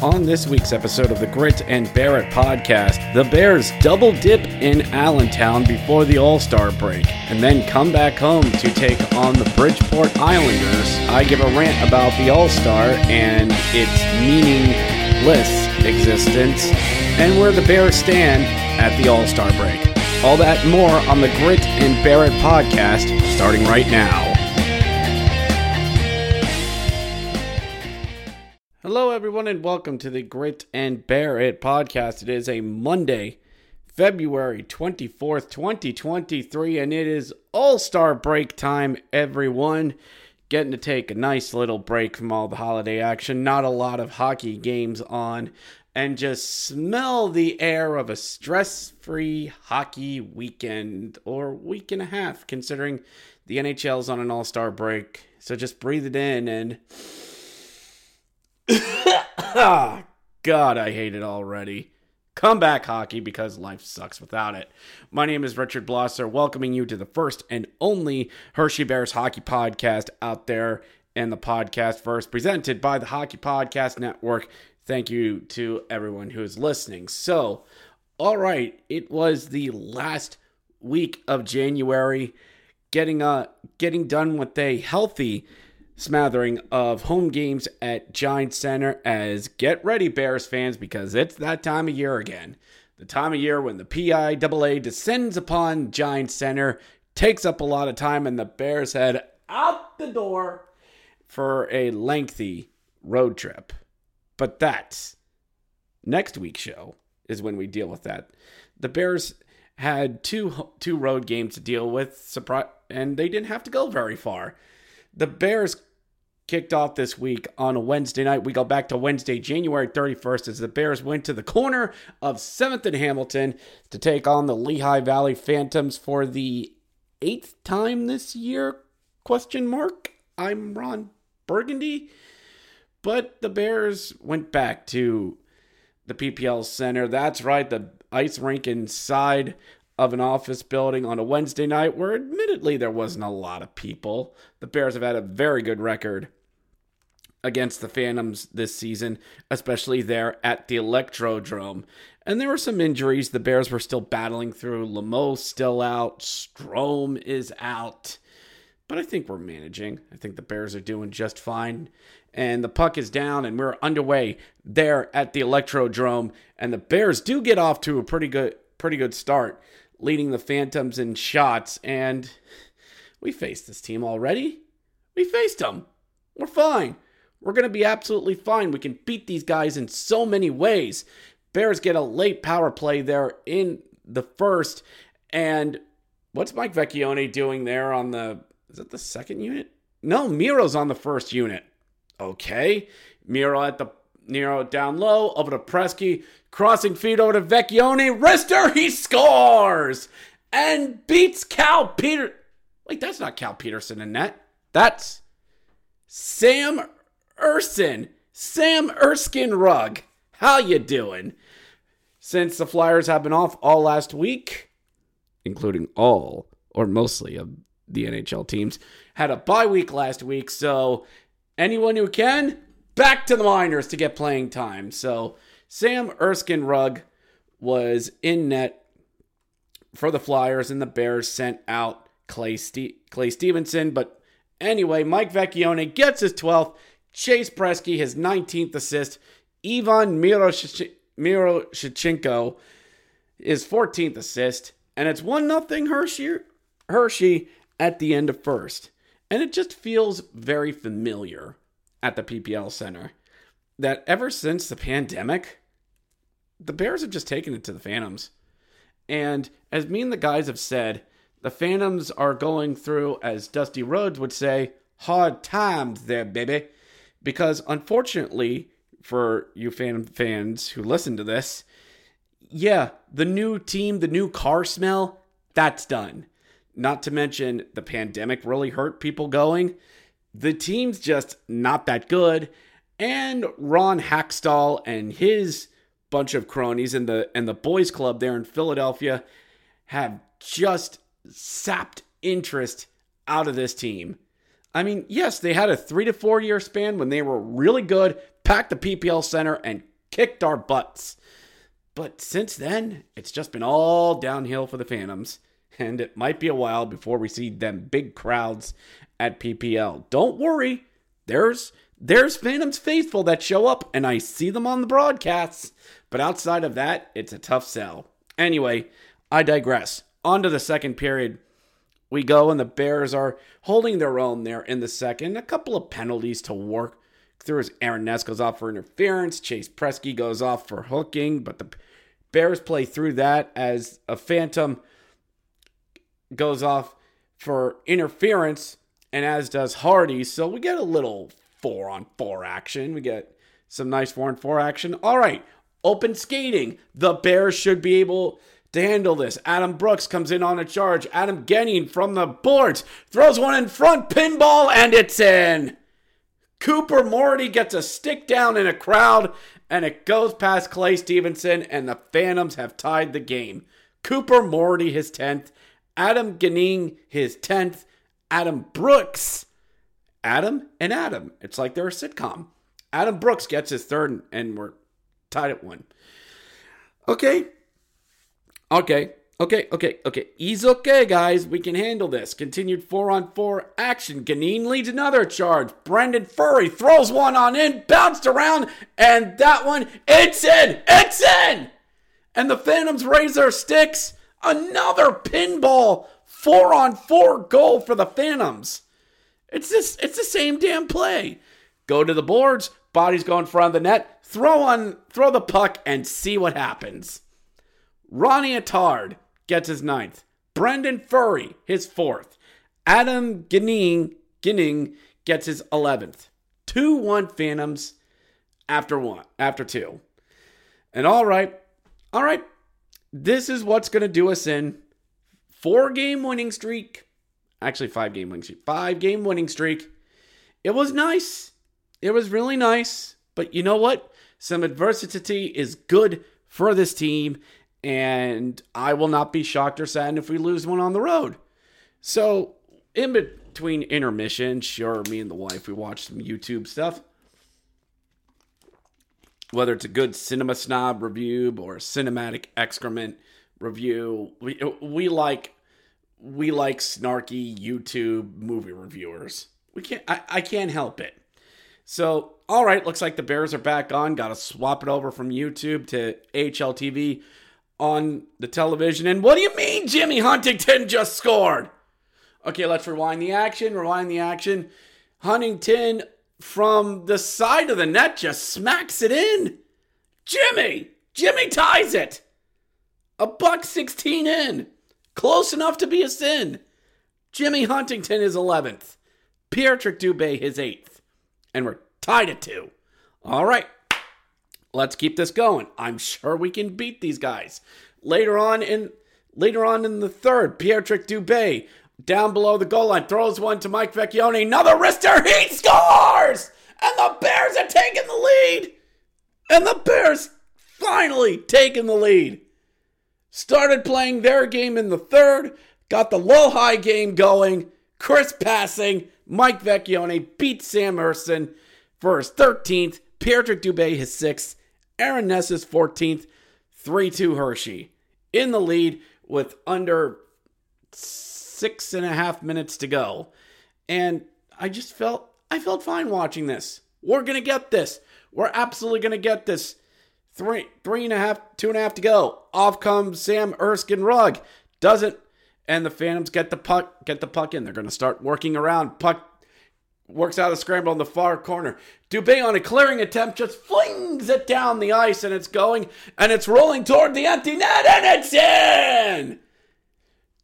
On this week's episode of the Grit and Bear It podcast, the Bears double dip in Allentown before the All Star break and then come back home to take on the Bridgeport Islanders. I give a rant about the All Star and its meaningless existence and where the Bears stand at the All Star break. All that more on the Grit and Bear It podcast starting right now. Everyone, and welcome to the Grit and Bear It podcast. It is a Monday, February 24th, 2023, and it is All Star break time, everyone. Getting to take a nice little break from all the holiday action. Not a lot of hockey games on, and just smell the air of a stress free hockey weekend or week and a half, considering the NHL's on an All Star break. So just breathe it in and. God, I hate it already. Come back, hockey because life sucks without it. My name is Richard Blosser, welcoming you to the first and only Hershey Bears hockey podcast out there in the podcast first, presented by the Hockey Podcast Network. Thank you to everyone who is listening. So, all right, it was the last week of January, getting uh getting done with a healthy smattering of home games at Giant Center as get ready, Bears fans, because it's that time of year again. The time of year when the PIAA descends upon Giant Center, takes up a lot of time, and the Bears head out the door for a lengthy road trip. But that's next week's show is when we deal with that. The Bears had two two road games to deal with, surprise, and they didn't have to go very far. The Bears kicked off this week on a Wednesday night. We go back to Wednesday, January 31st, as the Bears went to the corner of 7th and Hamilton to take on the Lehigh Valley Phantoms for the eighth time this year? Question mark. I'm Ron Burgundy. But the Bears went back to the PPL Center. That's right, the ice rink inside of an office building on a Wednesday night where admittedly there wasn't a lot of people. The Bears have had a very good record against the Phantoms this season, especially there at the Electrodrome. And there were some injuries the Bears were still battling through. Limoges still out, Strome is out. But I think we're managing. I think the Bears are doing just fine. And the puck is down, and we're underway there at the Electrodrome. And the Bears do get off to a pretty good, pretty good start, leading the Phantoms in shots. And we faced this team already. We faced them. We're fine. We're going to be absolutely fine. We can beat these guys in so many ways. Bears get a late power play there in the first. And what's Mike Vecchione doing there on the. Is that the second unit? No, Miro's on the first unit. Okay. Miro at the. Miro down low, over to Priskie, crossing feed over to Vecchione. Wrister, he scores! And beats Cal Peter. Wait, that's not Cal Petersen in net. That's Sam Ersson, Sam Erskine Rugg. How you doing? Since the Flyers have been off all last week, including all or mostly of the NHL teams, had a bye week last week, so anyone who can, back to the minors to get playing time. So Sam Erskine Rugg was in net for the Flyers, and the Bears sent out Clay, Clay Stevenson. But anyway, Mike Vecchione gets his 12th. Chase Priskie, his 19th assist. Ivan Miroshnichenko, his 14th assist. And it's 1 0 Hershey, Hershey at the end of first. And it just feels very familiar at the PPL Center that ever since the pandemic, the Bears have just taken it to the Phantoms. And as me and the guys have said, the Phantoms are going through, as Dusty Rhodes would say, hard times there, baby. Because unfortunately, for you fan fans who listen to this, yeah, the new team, the new car smell, that's done. Not to mention the pandemic really hurt people going. The team's just not that good. And Ron Hextall and his bunch of cronies in the and the boys club there in Philadelphia have just sapped interest out of this team. I mean, yes, they had a three to four year span when they were really good, packed the PPL center, and kicked our butts. But since then, it's just been all downhill for the Phantoms, and it might be a while before we see them big crowds at PPL. Don't worry, there's there's Phantoms faithful that show up, and I see them on the broadcasts. But outside of that, it's a tough sell. Anyway, I digress. On to the second period. We go, and the Bears are holding their own there in the second. A couple of penalties to work through as Aaron Ness goes off for interference. Chase Priskie goes off for hooking, but the Bears play through that as a Phantom goes off for interference, and as does Hardy. So we get a little four on four action. We get some nice four on four action. All right, open skating. The Bears should be able to handle this. Adam Brooks comes in on a charge. Adam Ginning from the boards throws one in front, pinball, and it's in. Cooper Marody gets a stick down in a crowd, and it goes past Clay Stevenson, and the Phantoms have tied the game. Cooper Marody, his 10th. Adam Ginning, his 10th. Adam Brooks. Adam and Adam. It's like they're a sitcom. Adam Brooks gets his third, and we're tied at one. Okay, Okay, okay, okay, okay. He's okay, guys. We can handle this. Continued four on four action. Ginning leads another charge. Brendan Furry throws one on in, bounced around, and that one, it's in! It's in! And the Phantoms raise their sticks. Another pinball four on four goal for the Phantoms. It's this it's the same damn play. Go to the boards, bodies go in front of the net, throw on throw the puck and see what happens. Ronnie Attard gets his ninth. Brendan Furry, his fourth. Adam Ginning, Ginning gets his 11th. 2 1 Phantoms after one, after two. And all right, all right, this is what's going to do us in. Four game winning streak. Actually, five game winning streak. Five game winning streak. It was nice. It was really nice. But you know what? Some adversity is good for this team and I will not be shocked or saddened if we lose one on the road. So, in between intermission, sure, me and the wife, we watch some YouTube stuff. Whether it's a good cinema snob review or cinematic excrement review, we, we like we like snarky YouTube movie reviewers. We can't I, I can't help it. So, all right, looks like the Bears are back on. Got to swap it over from YouTube to HLTV on the television. And what do you mean Jimmy Huntington just scored? Okay, let's rewind the action. Rewind the action. Huntington from the side of the net just smacks it in. Jimmy! Jimmy ties it! A buck 16 in. Close enough to be a sin. Jimmy Huntington is 11th. Pierrick Dubé his 8th. And we're tied at 2. All right. Let's keep this going. I'm sure we can beat these guys. Later on in later on in the third, Pierrick Dubé down below the goal line throws one to Mike Vecchione. Another wrister. He scores! And the Bears are taking the lead. And the Bears finally taking the lead. Started playing their game in the third, got the low high game going. Chris passing. Mike Vecchione beat Sam Ersson for his 13th. Pierrick Dubé his 6th. Aaron Ness is 14th, 3 2 Hershey. In the lead with under six and a half minutes to go. And I just felt I felt fine watching this. We're gonna get this. We're absolutely gonna get this. Three three and a half, two and a half to go. Off comes Sam Erskine Rugg. Doesn't and the Phantoms get the puck, get the puck in. They're gonna start working around. Puck works out a scramble in the far corner. Dubé on a clearing attempt just flings it down the ice and it's going and it's rolling toward the empty net and it's in!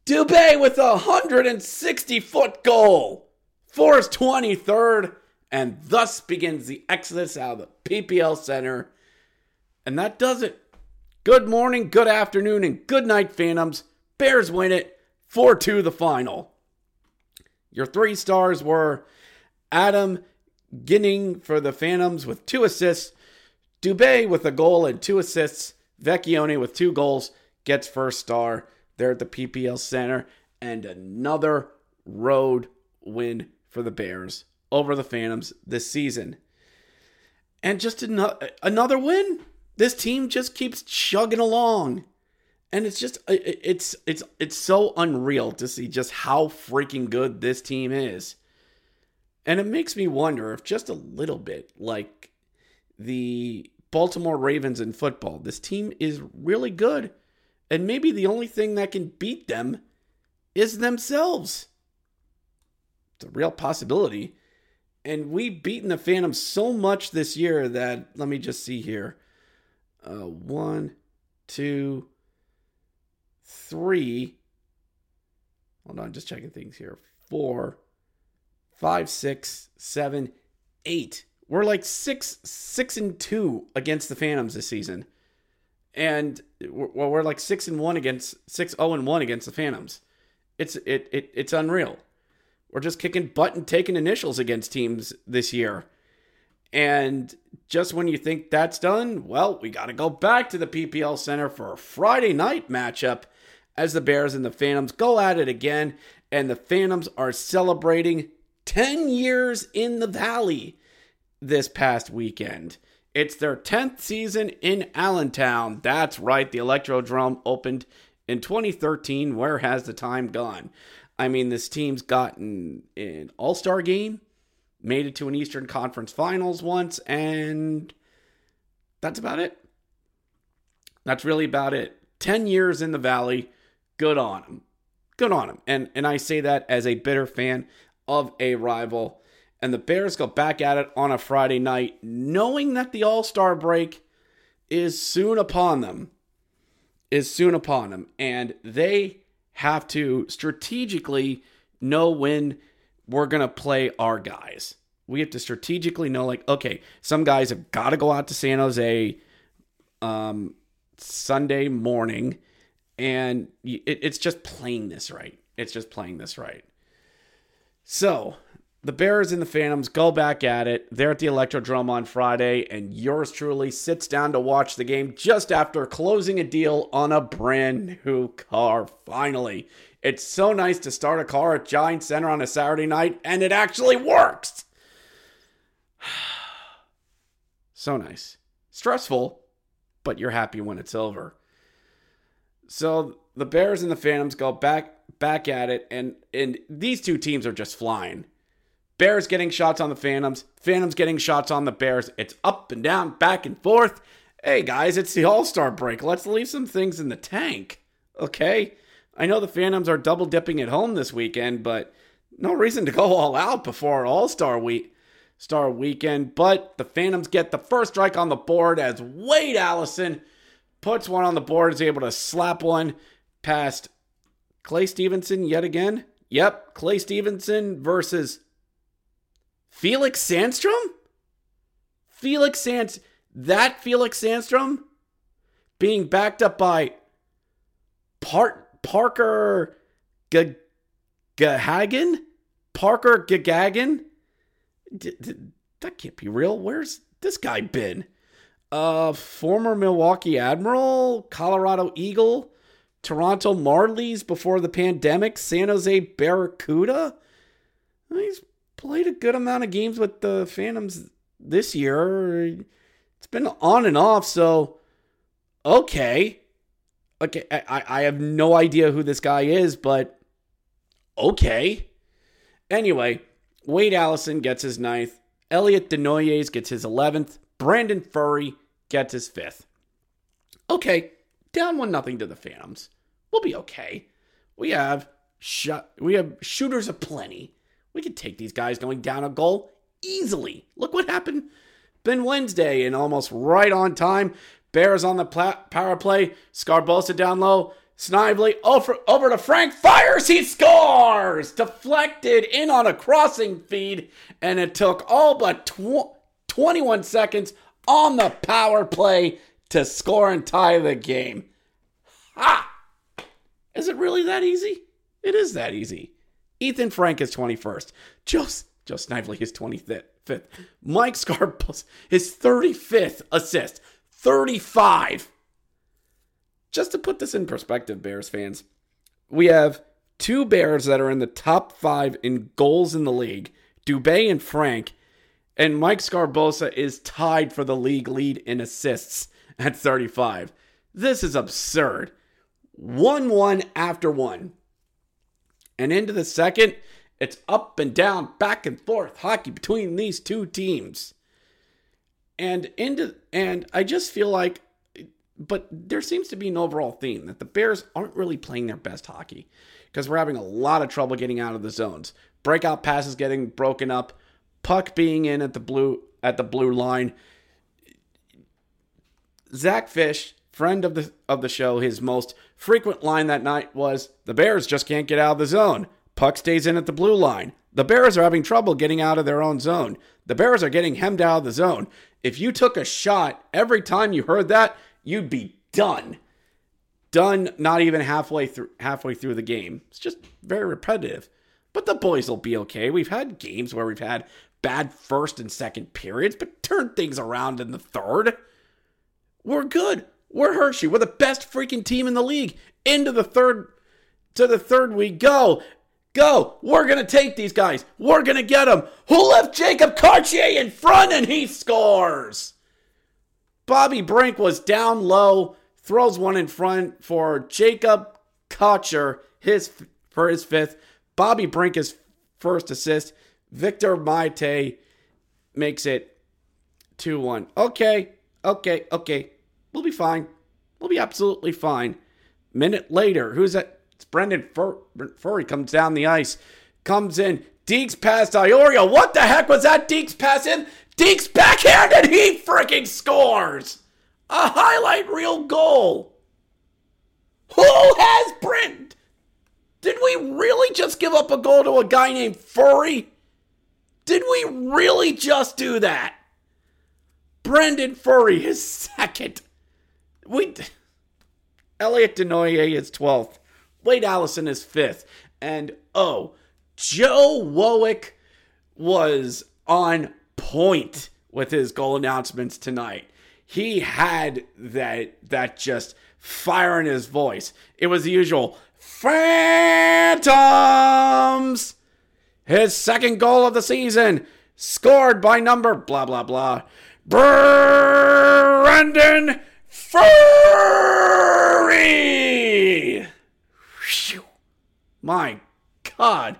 Dubé with a 160 foot goal for his 23rd and thus begins the exodus out of the PPL Center. And that does it. Good morning, good afternoon, and good night, Phantoms. Bears win it 4 2 the final. Your three stars were Adam Ginning for the Phantoms with two assists. Dubé with a goal and two assists. Vecchione with two goals gets first star there at the PPL Center. And another road win for the Bears over the Phantoms this season. And just another, another win. this team just keeps chugging along. And it's just it's it's it's so unreal to see just how freaking good this team is. And it makes me wonder if just a little bit like the Baltimore Ravens in football, this team is really good. And maybe the only thing that can beat them is themselves. It's a real possibility. And we've beaten the Phantom so much this year that, let me just see here. Uh, one, two, three. Hold on, just checking things here. Four, five, six, seven, eight. We're like six, six and two against the Phantoms this season, and we're, we're like six and one against six zero oh and one against the Phantoms. It's it, it it's unreal. We're just kicking butt and taking initials against teams this year. And just when you think that's done, well, we got to go back to the PPL Center for a Friday night matchup as the Bears and the Phantoms go at it again. And the Phantoms are celebrating 10 years in the Valley this past weekend. It's their 10th season in Allentown. That's right, the Electrodrome opened in 2013. Where has the time gone? I mean, this team's gotten an All Star game, made it to an Eastern Conference Finals once, and that's about it. That's really about it. 10 years in the Valley. Good on them. Good on them. And, and I say that as a bitter fan of a rival. And the Bears go back at it on a Friday night, knowing that the All Star break is soon upon them. Is soon upon them. And they have to strategically know when we're going to play our guys. We have to strategically know, like, okay, some guys have got to go out to San Jose um, Sunday morning, and it, it's just playing this right. It's just playing this right. So the Bears and the Phantoms go back at it. They're at the Electrodrome on Friday, and yours truly sits down to watch the game just after closing a deal on a brand new car. Finally, it's so nice to start a car at Giant Center on a Saturday night, and it actually works. so nice. Stressful, but you're happy when it's over. So the Bears and the Phantoms go back back at it, and and these two teams are just flying. Bears getting shots on the Phantoms, Phantoms getting shots on the Bears. It's up and down, back and forth. Hey guys, it's the All Star break. Let's leave some things in the tank. Okay? I know the Phantoms are double dipping at home this weekend, but no reason to go all out before All Star week. Star weekend, but the Phantoms get the first strike on the board as Wade Allison puts one on the board, is able to slap one past Clay Stevenson yet again. Yep, Clay Stevenson versus Felix Sandstrom? Felix Sands that Felix Sandstrom being backed up by Par- Parker G-? Parker Gagagan? D- d- that can't be real. Where's this guy been? Uh, former Milwaukee Admiral, Colorado Eagle, Toronto Marlies before the pandemic, San Jose Barracuda. He's played a good amount of games with the Phantoms this year. It's been on and off, so okay. Okay, I, I have no idea who this guy is, but okay. Anyway, Wade Allison gets his ninth. Elliot Desnoyers gets his 11th. Brandon Furry gets his fifth. Okay, down one nothing to the Phantoms. We'll be okay. We have shot. We have shooters aplenty. We could take these guys going down a goal easily. Look what happened. Been Wednesday and almost right on time. Bears on the power play. Sgarbossa down low. Snively over, over to Frank. Fires. He scores. Deflected in on a crossing feed. And it took all but tw- 21 seconds on the power play to score and tie the game. Ha! Is it really that easy? It is that easy. Ethan Frank is 21st. Joe, Joe Snively is 25th. Mike Sgarbossa his 35th assist. 35. Just to put this in perspective, Bears fans, we have two Bears that are in the top five in goals in the league Dubé and Frank. And Mike Sgarbossa is tied for the league lead in assists at 35. This is absurd. 1 1 after 1. And into the second, it's up and down, back and forth hockey between these two teams. And into and I just feel like but there seems to be an overall theme that the Bears aren't really playing their best hockey because we're having a lot of trouble getting out of the zones. Breakout passes getting broken up, puck being in at the blue at the blue line. Zach Fisch, friend of the of the show, his most frequent line that night was the Bears just can't get out of the zone. Puck stays in at the blue line. The Bears are having trouble getting out of their own zone. The Bears are getting hemmed out of the zone. If you took a shot every time you heard that, you'd be done. Done not even halfway through halfway through the game. It's just very repetitive. But the boys will be okay. We've had games where we've had bad first and second periods, but turn things around in the third. We're good. We're Hershey. We're the best freaking team in the league. Into the third to the third we go. Go. We're to take these guys. We're to get them. Who left Jacob Gaucher in front and he scores? Bobby Brink was down low, throws one in front for Jacob Gaucher, his for his fifth. Bobby Brink is first assist. Victor Mete makes it 2-1. Okay, okay, okay. We'll be fine. We'll be absolutely fine. Minute later, who's that? It's Brendan Fur- Furry comes down the ice, comes in. Deeks past Iorio. What the heck was that Deeks pass in? Deeks backhanded. He freaking scores. A highlight reel goal. Who has Brent? Did we really just give up a goal to a guy named Furry? Did we really just do that? Brendan Furry, his second. We. Elliot Desnoyers is 12th. Wade Allison is 5th. And oh, Joe Wowick was on point with his goal announcements tonight. He had that that just fire in his voice. It was the usual Phantoms. His second goal of the season, scored by number blah blah blah. Brendan Furry. My God,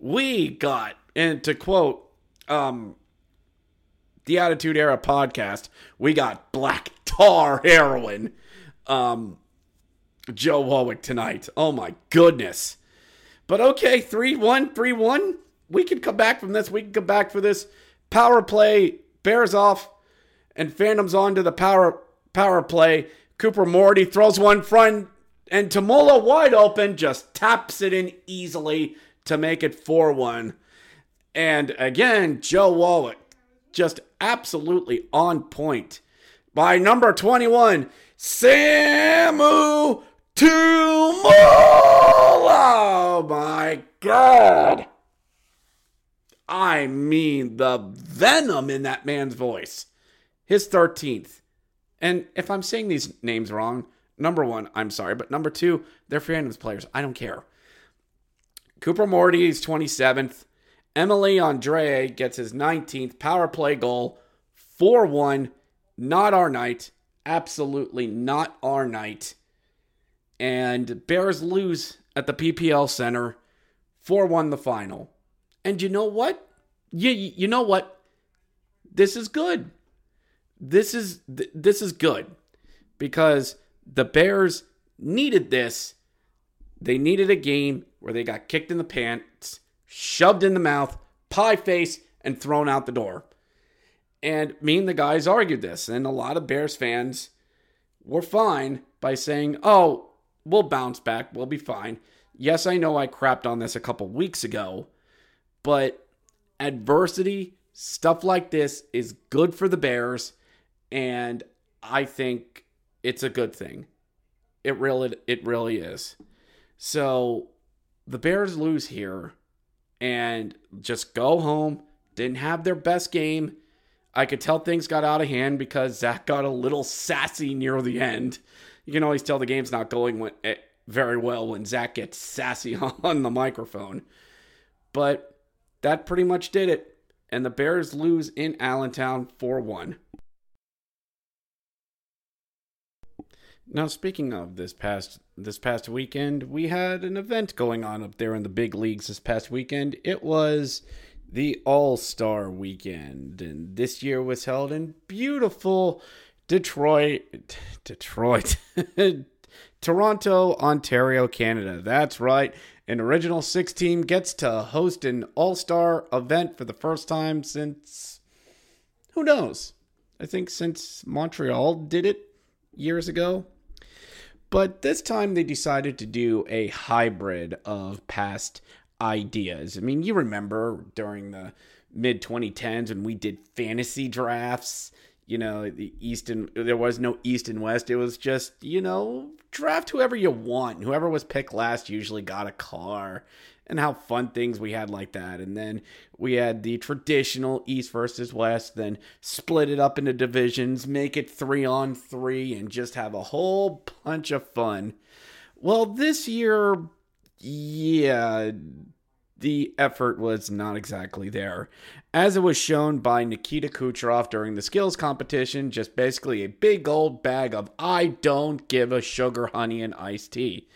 we got, and to quote um, the Attitude Era podcast, we got black tar heroin. Um, Joe Wowick tonight. Oh my goodness. But okay, 3 1, 3 1. We can come back from this. We can come back for this power play. Bears off and Phantoms on to the power power play. Cooper Morty throws one front and Tuomaala wide open just taps it in easily to make it 4 1. And again, Joe Wowick just absolutely on point. By number 21, Samu Tuomaala. Oh my God. I mean, the venom in that man's voice. His 13th. And if I'm saying these names wrong, number one, I'm sorry, but number two, they're Phantoms players. I don't care. Cooper Marody is 27th. Emil Andrae gets his 19th power play goal. 4 1. Not our night. Absolutely not our night. And Bears lose at the PPL Center. 4 1 the final. And you know what? You, you know what? This is good. This is this is good because the Bears needed this. They needed a game where they got kicked in the pants, shoved in the mouth, pie face, and thrown out the door. And me and the guys argued this, and a lot of Bears fans were fine by saying, oh, we'll bounce back, we'll be fine. Yes, I know I crapped on this a couple weeks ago, but adversity, stuff like this, is good for the Bears, and I think it's a good thing. It really, it really is. So the Bears lose here and just go home. Didn't have their best game. I could tell things got out of hand because Zach got a little sassy near the end. You can always tell the game's not going eh, very well when Zach gets sassy on the microphone. But that pretty much did it. And the Bears lose in Allentown 4 1. Now, speaking of this past this past weekend, we had an event going on up there in the big leagues this past weekend. It was the All Star Weekend, and this year was held in beautiful Detroit, Detroit, Toronto, Ontario, Canada. That's right. An original six team gets to host an All Star event for the first time since who knows? I think since Montreal did it years ago. But this time they decided to do a hybrid of past ideas. I mean, you remember during the mid 2010s when we did fantasy drafts, you know, the East and there was no East and West. It was just, you know, draft whoever you want. Whoever was picked last usually got a car and how fun things we had like that. And then we had the traditional East versus West, then split it up into divisions, make it three on three, and just have a whole bunch of fun. Well, this year, yeah, the effort was not exactly there. As it was shown by Nikita Kucherov during the skills competition, just basically a big old bag of I don't give a sugar, honey, and iced tea.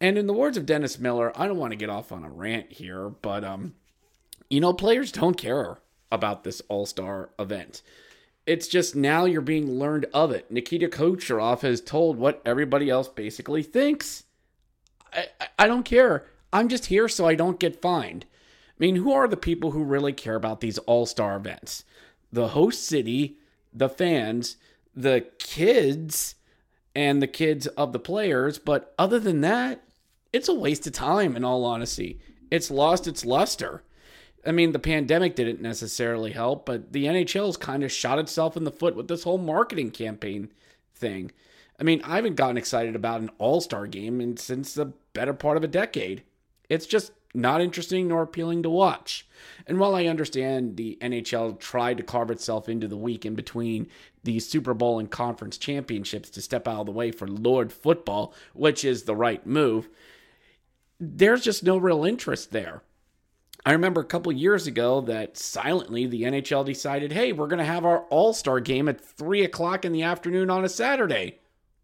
And in the words of Dennis Miller, I don't want to get off on a rant here, but um, you know, players don't care about this All Star event. It's just now you're being learned of it. Nikita Kucherov has told what everybody else basically thinks. I, I don't care. I'm just here so I don't get fined. I mean, who are the people who really care about these All Star events? The host city, the fans, the kids, and the kids of the players. But other than that, it's a waste of time, in all honesty. It's lost its luster. I mean, the pandemic didn't necessarily help, but the NHL's kind of shot itself in the foot with this whole marketing campaign thing. I mean, I haven't gotten excited about an All Star game in, since the better part of a decade. It's just not interesting nor appealing to watch. And while I understand the NHL tried to carve itself into the week in between the Super Bowl and conference championships to step out of the way for Lord football, which is the right move, there's just no real interest there. I remember a couple years ago that silently the NHL decided, hey, we're going to have our All Star game at 3 o'clock in the afternoon on a Saturday.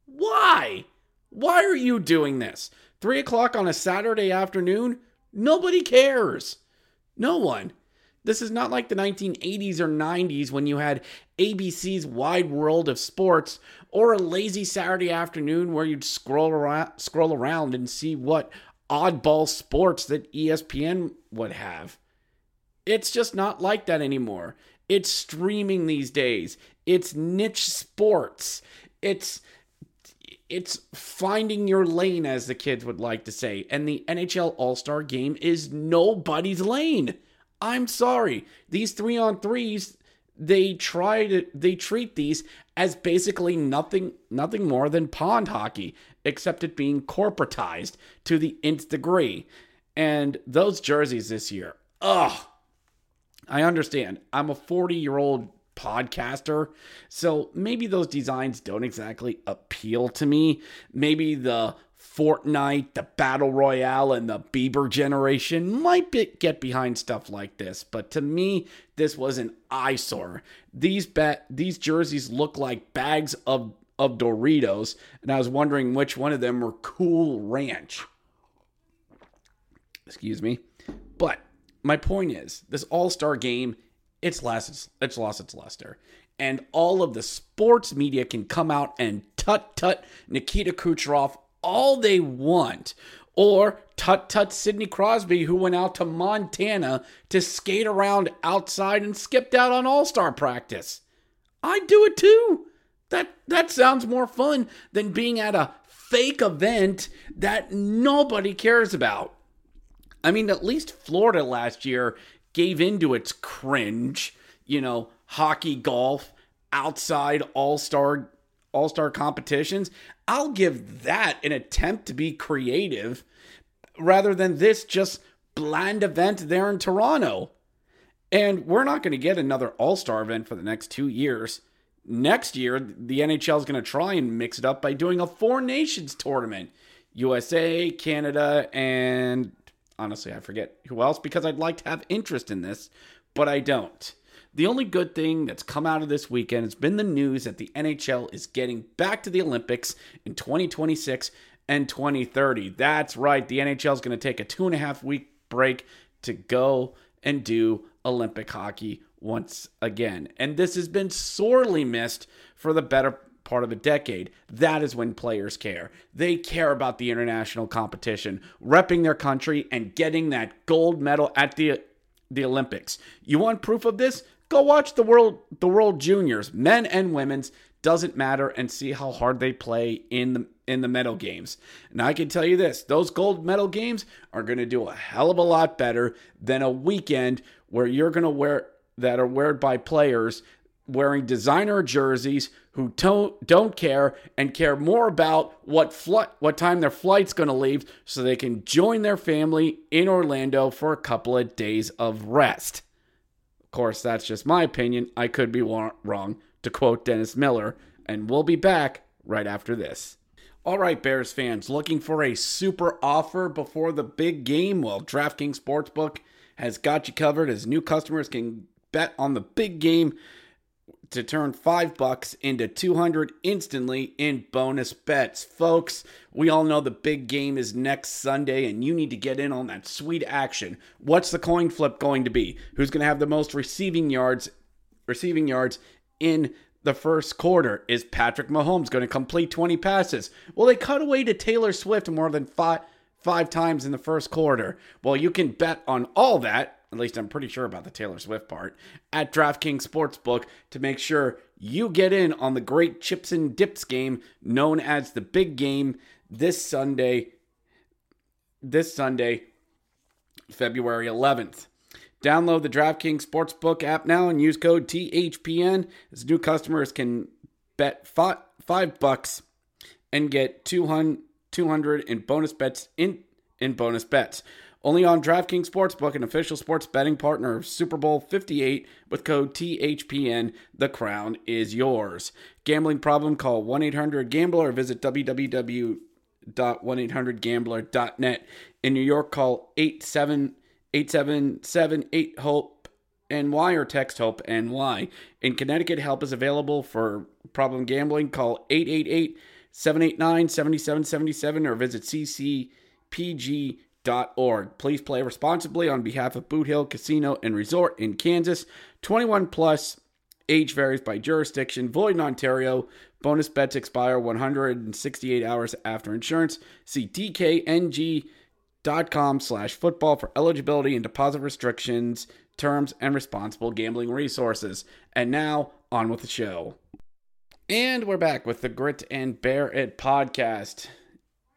Why? Why are you doing this? 3 o'clock on a Saturday afternoon? Nobody cares. No one. This is not like the 1980s or 90s when you had ABC's Wide World of Sports or a lazy Saturday afternoon where you'd scroll around, scroll around and see what oddball sports that ESPN would have. It's just not like that anymore. It's streaming these days. It's niche sports. It's it's finding your lane as the kids would like to say. And the NHL All-Star game is nobody's lane. I'm sorry. These 3 on 3s they try to they treat these as basically nothing nothing more than pond hockey except it being corporatized to the nth degree. And those jerseys this year ugh. I understand. I'm a 40 year old podcaster so maybe those designs don't exactly appeal to me. Maybe the Fortnite, the Battle Royale, and the Bieber generation might be, get behind stuff like this, but to me, this was an eyesore. These bat, these jerseys look like bags of of Doritos, and I was wondering which one of them were Cool Ranch. Excuse me, but my point is, this All Star game, it's lost, it's lost its luster, and all of the sports media can come out and tut tut Nikita Kucherov all they want. Or tut tut Sidney Crosby, who went out to Montana to skate around outside and skipped out on All Star practice. I'd do it too. That that sounds more fun than being at a fake event that nobody cares about. I mean, at least Florida last year gave into its cringe, you know, hockey, golf, outside all star all star competitions. I'll give that an attempt to be creative rather than this just bland event there in Toronto. And we're not going to get another All Star event for the next two years. Next year, the NHL is going to try and mix it up by doing a Four Nations tournament USA, Canada, and honestly, I forget who else because I'd like to have interest in this, but I don't. The only good thing that's come out of this weekend has been the news that the NHL is getting back to the Olympics in 2026 and 2030. That's right, the NHL is going to take a two and a half week break to go and do Olympic hockey once again. And this has been sorely missed for the better part of a decade. That is when players care. They care about the international competition, repping their country and getting that gold medal at the the Olympics. You want proof of this? Go watch the world the World Juniors, men and women's, doesn't matter and see how hard they play in the in the medal games. And I can tell you this, those gold medal games are going to do a hell of a lot better than a weekend where you're going to wear that are worn by players wearing designer jerseys who don't don't care and care more about what flight what time their flight's going to leave so they can join their family in Orlando for a couple of days of rest. Of course, that's just my opinion. I could be wrong to quote Dennis Miller, and we'll be back right after this. All right, Bears fans, looking for a super offer before the big game? Well, DraftKings Sportsbook has got you covered as new customers can bet on the big game to turn 5 bucks into 200 instantly in bonus bets. Folks, we all know the big game is next Sunday and you need to get in on that sweet action. What's the coin flip going to be? Who's going to have the most receiving yards receiving yards in the first quarter? Is Patrick Mahomes going to complete 20 passes? Will they cut away to Taylor Swift more than 5 5 times in the first quarter? Well, you can bet on all that at least I'm pretty sure about the Taylor Swift part, at DraftKings Sportsbook to make sure you get in on the great chips and dips game known as the big game this Sunday. This Sunday, February 11th. Download the DraftKings Sportsbook app now and use code THPN as new customers can bet five, five bucks and get 200, 200 in bonus bets in, in bonus bets. Only on DraftKings Sportsbook, an official sports betting partner of Super Bowl 58 with code THPN. The crown is yours. Gambling problem? Call 1 800 Gambler or visit www.1800Gambler.net. In New York, call 877 8 HOPE NY or text HOPE NY. In Connecticut, help is available for problem gambling. Call 888 789 7777 or visit ccpg Please play responsibly on behalf of Boot Hill Casino and Resort in Kansas. 21 plus. Age varies by jurisdiction. Void in Ontario. Bonus bets expire 168 hours after insurance. See dkng.com slash football for eligibility and deposit restrictions, terms, and responsible gambling resources. And now, on with the show. And we're back with the Grit and Bear It podcast.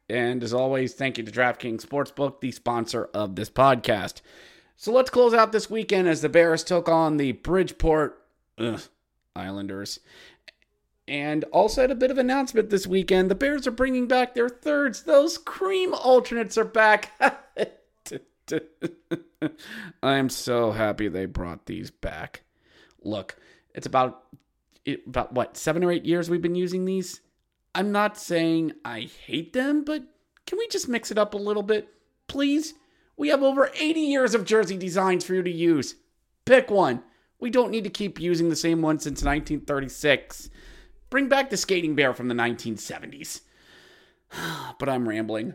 And as always, thank you to DraftKings Sportsbook, the sponsor of this podcast. So let's close out this weekend as the Bears took on the Bridgeport ugh, Islanders. And also had a bit of announcement this weekend. The Bears are bringing back their thirds. Those cream alternates are back. I'm so happy they brought these back. Look, it's about about what seven or eight years we've been using these. I'm not saying I hate them, but can we just mix it up a little bit? Please? We have over 80 years of jersey designs for you to use. Pick one. We don't need to keep using the same one since 1936. Bring back the skating bear from the 1970s. but I'm rambling.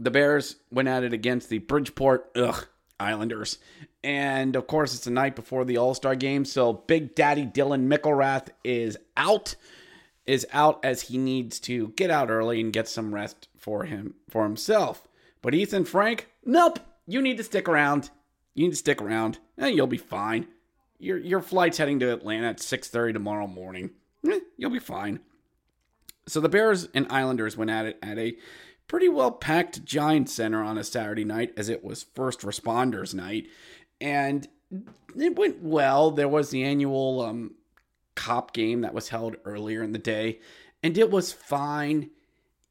The Bears went at it against the Bridgeport ugh, Islanders. And of course, it's the night before the All Star game. So Big Daddy Dylan McIlrath is out is out as he needs to get out early and get some rest for him for himself. But Ethan Frank, nope. You need to stick around. You need to stick around. Eh, you'll be fine. Your your flight's heading to Atlanta at 6:30 tomorrow morning. Eh, you'll be fine. So the Bears and Islanders went at it at a pretty well packed Giant Center on a Saturday night as it was first responders night, and it went well. There was the annual um, cop game that was held earlier in the day, and it was fine.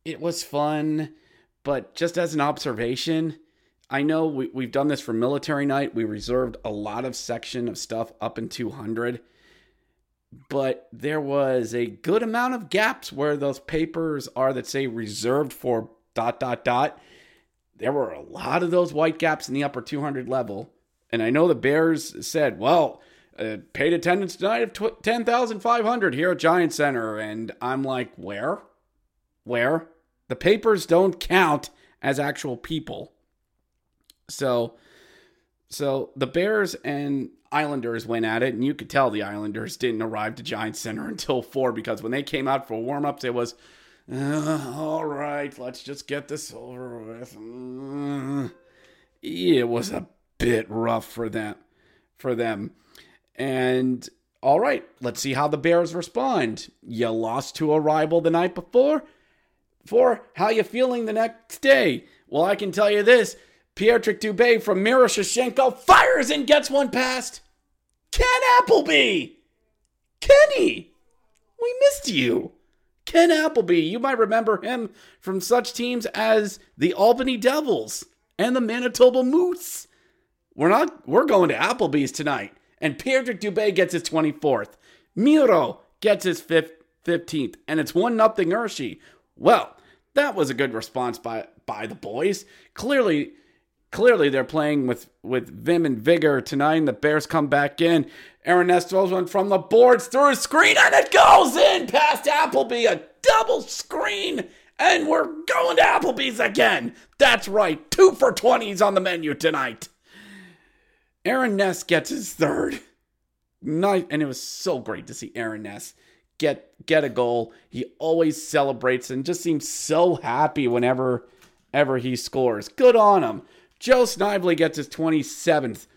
It was fun, but just as an observation, I know we, we've done this for military night. We reserved a lot of section of stuff up in 200, but there was a good amount of gaps where those papers are that say reserved for dot dot dot. There were a lot of those white gaps in the upper 200 level And I know the Bears said, well, uh, paid attendance tonight of tw- 10,500 here at Giant Center. And I'm like, where? Where? The papers don't count as actual people. So, so the Bears and Islanders went at it, and you could tell the Islanders didn't arrive to Giant Center until four because when they came out for warm ups, it was, uh, all right, let's just get this over with. Uh, it was a bit rough for them, for them, and all right, let's see how the Bears respond. You lost to a rival the night before. For how you feeling the next day? Well, I can tell you this. Pierrick Dubé from Miroshnichenko fires and gets one past Ken Appleby. Kenny, we missed you. Ken Appleby, you might remember him from such teams as the Albany Devils and the Manitoba Moose. We're not we're going to Applebee's tonight. And Pierrick Dubé gets his 24th. Miro gets his 15th. And it's 1 nothing Hershey. Well, that was a good response by by the boys. Clearly, clearly they're playing with with vim and vigor tonight. And the Bears come back in. Aaron Ness one from the boards through a screen, and it goes in past Appleby. A double screen, and we're going to Applebee's again. That's right, two for twenties on the menu tonight. Aaron Ness gets his third. Nice, and it was so great to see Aaron Ness get get a goal. He always celebrates and just seems so happy whenever ever he scores. Good on him. Joe Snively gets his 27th.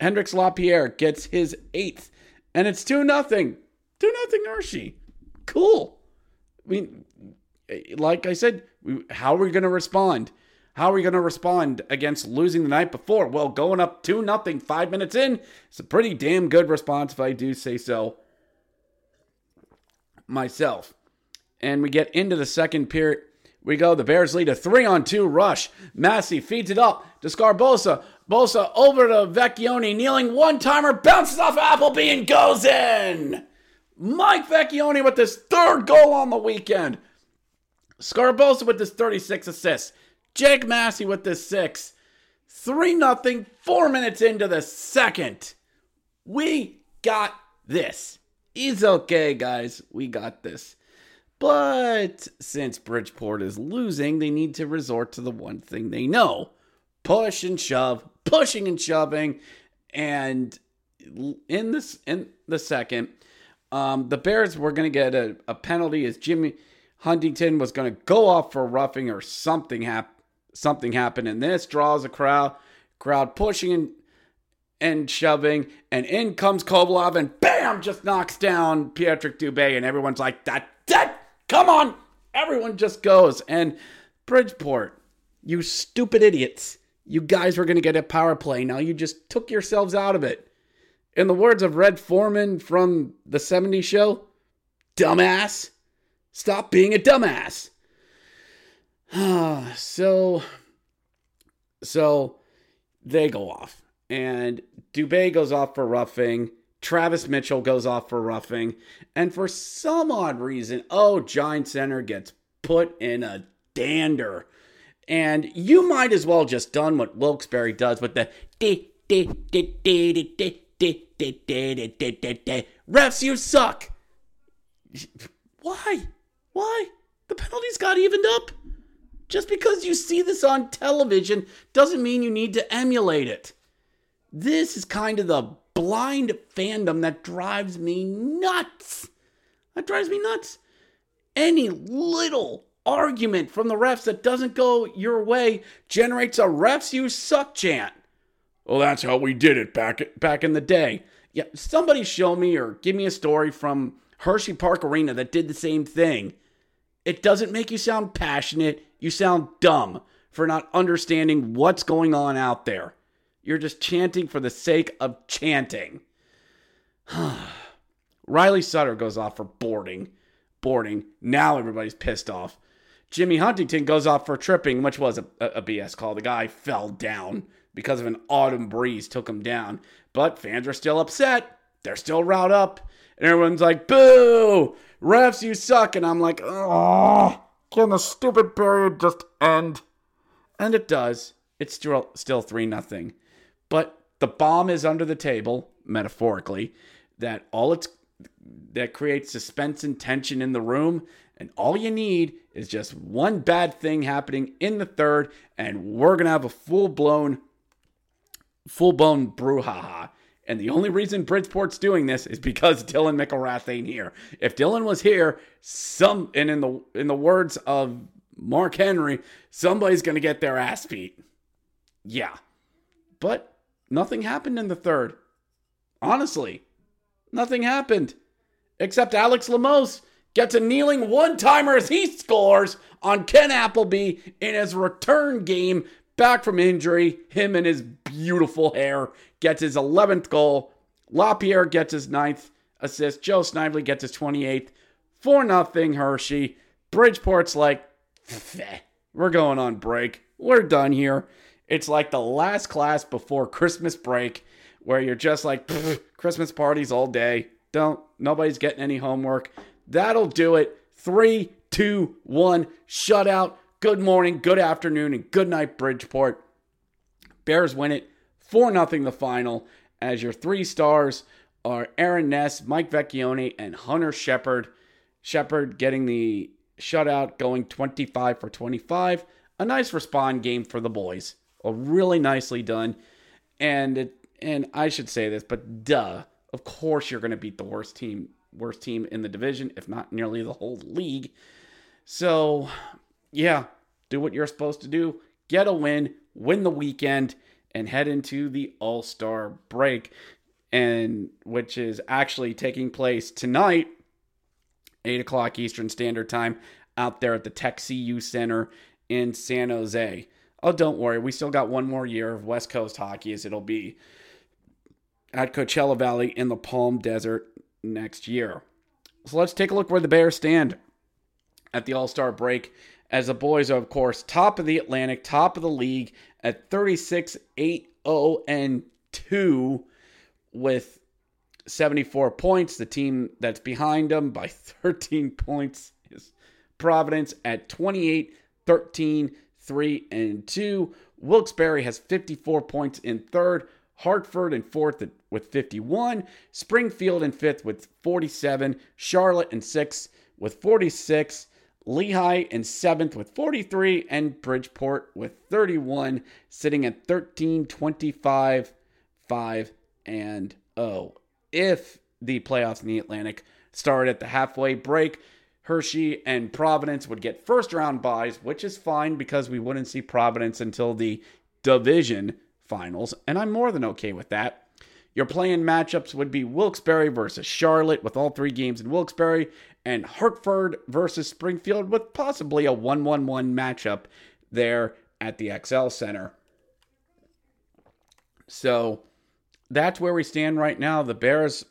Hendrix Lapierre gets his 8th. And it's 2 nothing. 2 nothing Hershey. Cool. I mean, like I said, how are we going to respond? How are we going to respond against losing the night before? Well, going up 2 nothing 5 minutes in, it's a pretty damn good response if I do say so myself. And we get into the second period. We go. The Bears lead a three on two rush. Massie feeds it up to Sgarbossa. Bosa over to Vecchione. Kneeling one timer. Bounces off Appleby and goes in. Mike Vecchione with his third goal on the weekend. Sgarbossa with his 36 assists. Jake Massie with the six. 3 nothing. four minutes into the second. We got this. It's okay, guys. We got this. But since Bridgeport is losing, they need to resort to the one thing they know push and shove, pushing and shoving. And in this in the second, um, the Bears were going to get a, a, penalty as Jimmy Huntington was going to go off for roughing or something hap- something happened. And this draws a crowd, crowd pushing and and shoving, and in comes Kovalov, and bam, just knocks down Pierrick Dubé, and everyone's like, that, that, come on! Everyone just goes. And Bridgeport, you stupid idiots. You guys were going to get a power play. Now you just took yourselves out of it. In the words of Red Foreman from the 70s show, dumbass. Stop being a dumbass. So, so they go off and Dubé goes off for roughing. Travis Mitchell goes off for roughing. And for some odd reason, oh, Giant Center gets put in a dander. And you might as well just done what Wilkes-Barre does with the refs, you suck. Why? Why? The penalties got evened up. Just because you see this on television doesn't mean you need to emulate it. This is kind of the blind fandom that drives me nuts. That drives me nuts. Any little argument from the refs that doesn't go your way generates a refs you suck chant. Well, that's how we did it back back in the day. Yeah, somebody show me or give me a story from Hershey Park Arena that did the same thing. It doesn't make you sound passionate. You sound dumb for not understanding what's going on out there. You're just chanting for the sake of chanting. Riley Sutter goes off for boarding. Boarding. Now everybody's pissed off. Jimmy Huntington goes off for tripping, which was a, a, a BS call. The guy fell down because of an autumn breeze took him down. But fans are still upset. They're still riled up. And everyone's like, boo! Refs, you suck. And I'm like, oh, can the stupid period just end? And it does. It's still still 3 nothing. But the bomb is under the table, metaphorically, that all it's that creates suspense and tension in the room. And all you need is just one bad thing happening in the third, and we're gonna have a full blown, full blown brouhaha. And the only reason Bridgeport's doing this is because Dylan McIlrath ain't here. If Dylan was here, some and in the in the words of Mark Henry, somebody's gonna get their ass beat. Yeah. But nothing happened in the third. Honestly, nothing happened. Except Alex Limoges gets a kneeling one timer as he scores on Ken Appleby in his return game back from injury. Him and his beautiful hair gets his 11th goal. LaPierre gets his ninth assist. Joe Snively gets his 28th. 4 nothing Hershey. Bridgeport's like, we're going on break. We're done here. It's like the last class before Christmas break where you're just like, Christmas parties all day. Don't, nobody's getting any homework. That'll do it. Three, two, one, shutout. Good morning, good afternoon, and good night, Bridgeport. Bears win it 4 0 the final as your three stars are Aaron Ness, Mike Vecchione, and Hunter Shepard. Shepard getting the shutout, going 25 for 25. A nice respond game for the boys. A really nicely done. And it, and I should say this, but duh, of course you're going to beat the worst team, worst team in the division, if not nearly the whole league. So, yeah, do what you're supposed to do. Get a win, win the weekend, and head into the All Star break, and which is actually taking place tonight, eight o'clock Eastern Standard Time, out there at the Tech CU Center in San Jose. Oh, don't worry, we still got one more year of West Coast hockey, as it'll be at Coachella Valley in the Palm Desert next year. So let's take a look where the Bears stand at the All Star break as the boys are, of course, top of the Atlantic, top of the league at 36 8 0 and 2 with 74 points. The team that's behind them by 13 points is Providence at 28 13 3 and 2. Wilkes-Barre has 54 points in third. Hartford in fourth with 51. Springfield in fifth with 47. Charlotte in sixth with 46. Lehigh in seventh with 43, and Bridgeport with 31, sitting at 13, 25, 5, and 0. If the playoffs in the Atlantic start at the halfway break, Hershey and Providence would get first round buys, which is fine because we wouldn't see Providence until the division finals, and I'm more than okay with that. Your playing matchups would be Wilkes-Barre versus Charlotte with all three games in Wilkes-Barre and Hartford versus Springfield with possibly a 1 1 1 matchup there at the XL Center. So that's where we stand right now. The Bears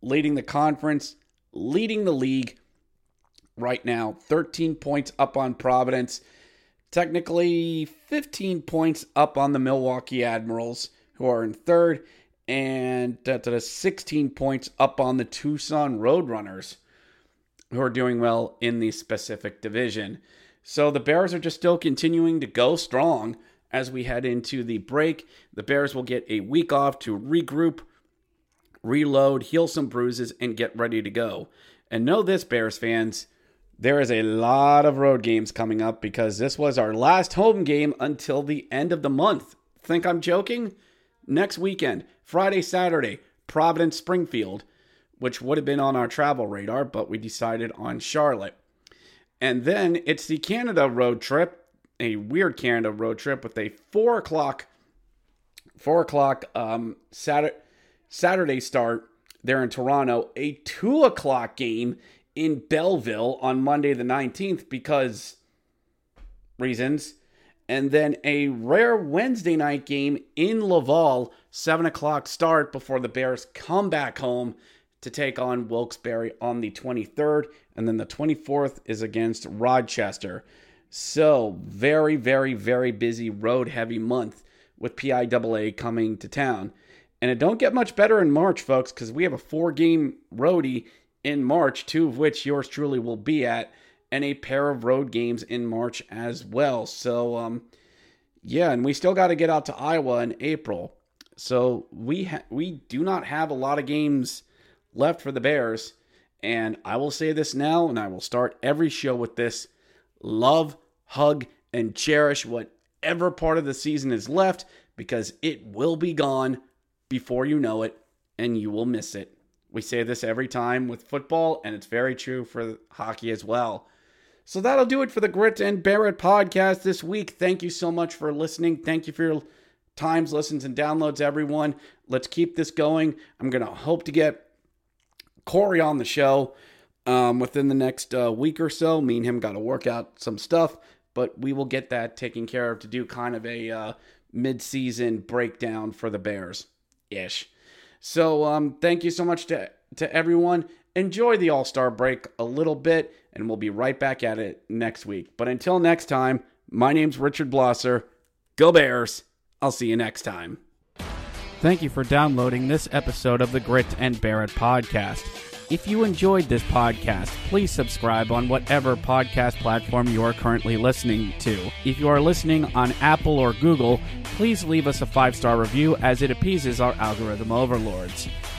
leading the conference, leading the league right now, 13 points up on Providence. Technically, 15 points up on the Milwaukee Admirals, who are in third, and 16 points up on the Tucson Roadrunners who are doing well in the Pacific division. So the Bears are just still continuing to go strong as we head into the break. The Bears will get a week off to regroup, reload, heal some bruises, and get ready to go. And know this, Bears fans, there is a lot of road games coming up because this was our last home game until the end of the month. Think I'm joking? Next weekend, Friday, Saturday, Providence, Springfield which would have been on our travel radar, but we decided on Charlotte. And then it's the Canada road trip, a weird Canada road trip with a four o'clock, four o'clock um, Saturday, Saturday start there in Toronto, a two o'clock game in Belleville on Monday the 19th because reasons. And then a rare Wednesday night game in Laval, 7 o'clock start before the Bears come back home to take on Wilkes-Barre on the 23rd, and then the 24th is against Rochester. So, very, very, very busy road heavy month with PIAA coming to town. And it don't get much better in March, folks, because we have a four game roadie in March, two of which yours truly will be at, and a pair of road games in March as well. So, um, yeah, and we still got to get out to Iowa in April. So we ha- we do not have a lot of games left for the Bears, and I will say this now, and I will start every show with this: love, hug, and cherish whatever part of the season is left because it will be gone before you know it, and you will miss it. We say this every time with football, and it's very true for hockey as well. So that'll do it for the Grit and Bear It podcast this week. Thank you so much for listening. Thank you for your times, listens, and downloads, everyone. Let's keep this going. I'm going to hope to get Corey on the show um, within the next uh, week or so. Me and him got to work out some stuff, but we will get that taken care of to do kind of a uh, mid season breakdown for the Bears ish. So um, thank you so much to, to everyone. Enjoy the All Star break a little bit, and we'll be right back at it next week. But until next time, my name's Richard Blosser. Go Bears! I'll see you next time. Thank you for downloading this episode of the Grit and Bear It podcast. If you enjoyed this podcast, please subscribe on whatever podcast platform you are currently listening to. If you are listening on Apple or Google, please leave us a five star review as it appeases our algorithm overlords.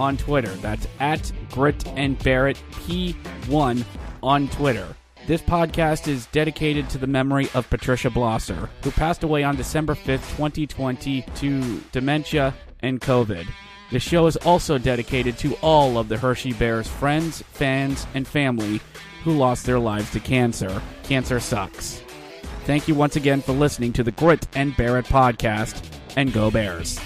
on Twitter. That's at Grit and Bear It P1 on Twitter. This podcast is dedicated to the memory of Patricia Blosser, who passed away on December 5th, 2020, to dementia and COVID. The show is also dedicated to all of the Hershey Bears friends, fans, and family who lost their lives to cancer. Cancer sucks. Thank you once again for listening to the Grit and Bear It podcast, and go Bears.